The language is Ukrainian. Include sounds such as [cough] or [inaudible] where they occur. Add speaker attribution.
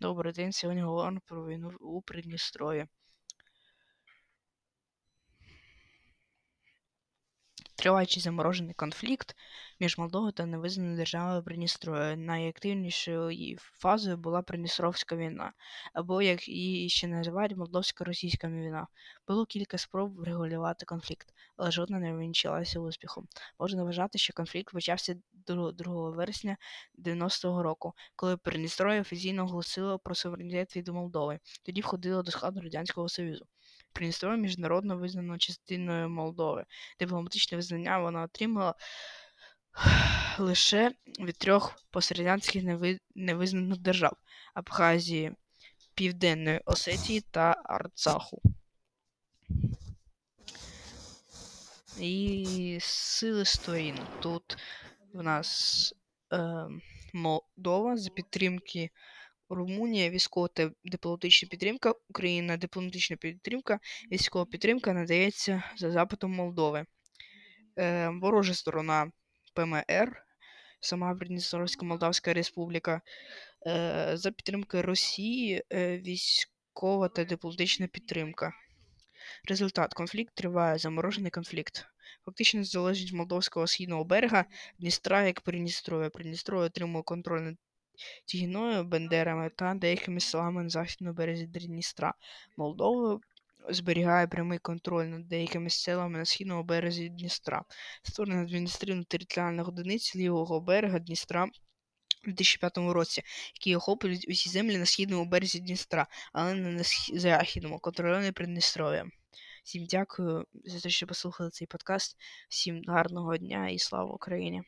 Speaker 1: Добрий день. Сьогодні говоримо про війну у Придністров'ї. Триваючий заморожений конфлікт між Молдовою та невизнаною державою Придністров'я. Найактивнішою її фазою була Придністровська війна, або, як її ще називають, Молдовсько-російська війна. Було кілька спроб врегулювати конфлікт, але жодна не увінчалася успіхом. Можна вважати, що конфлікт почався 2 вересня 90-го року, коли Придністров'я офіційно оголосило про суверенітет від Молдови. Тоді входило до складу Радянського Союзу. Придністров'я міжнародно визнано частиною Молдови. Дипломатичне визнання вона отримала [sighs] лише від трьох пострадянських невизнаних держав Абхазії, Південної Осетії та Арцаху. І сили сторін. Тут в нас е, Молдова за підтримки Румунія, військова та дипломатична підтримка, Україна, дипломатична підтримка, військова підтримка надається за запитом Молдови. Е, Ворожа сторона ПМР, сама Придністровська Молдавська Республіка, е, за підтримки Росії, е, військова та дипломатична підтримка. Результат конфлікт триває заморожений конфлікт. Фактично залежить Молдовського східного берега Дністра як Придністров'я. Придністров'я отримує контроль над Тігіною, Бендерами та деякими селами на західному березі Дністра. Молдова зберігає прямий контроль над деякими селами на східному березі Дністра. Створена адміністративно територіальних одиниць лівого берега Дністра. У 2005 році, які охоплюють усі землі на східному березі Дністра, але не на західному, контрольований Придністров'ям. Всім дякую за те, що послухали цей подкаст. Всім гарного дня і слава Україні!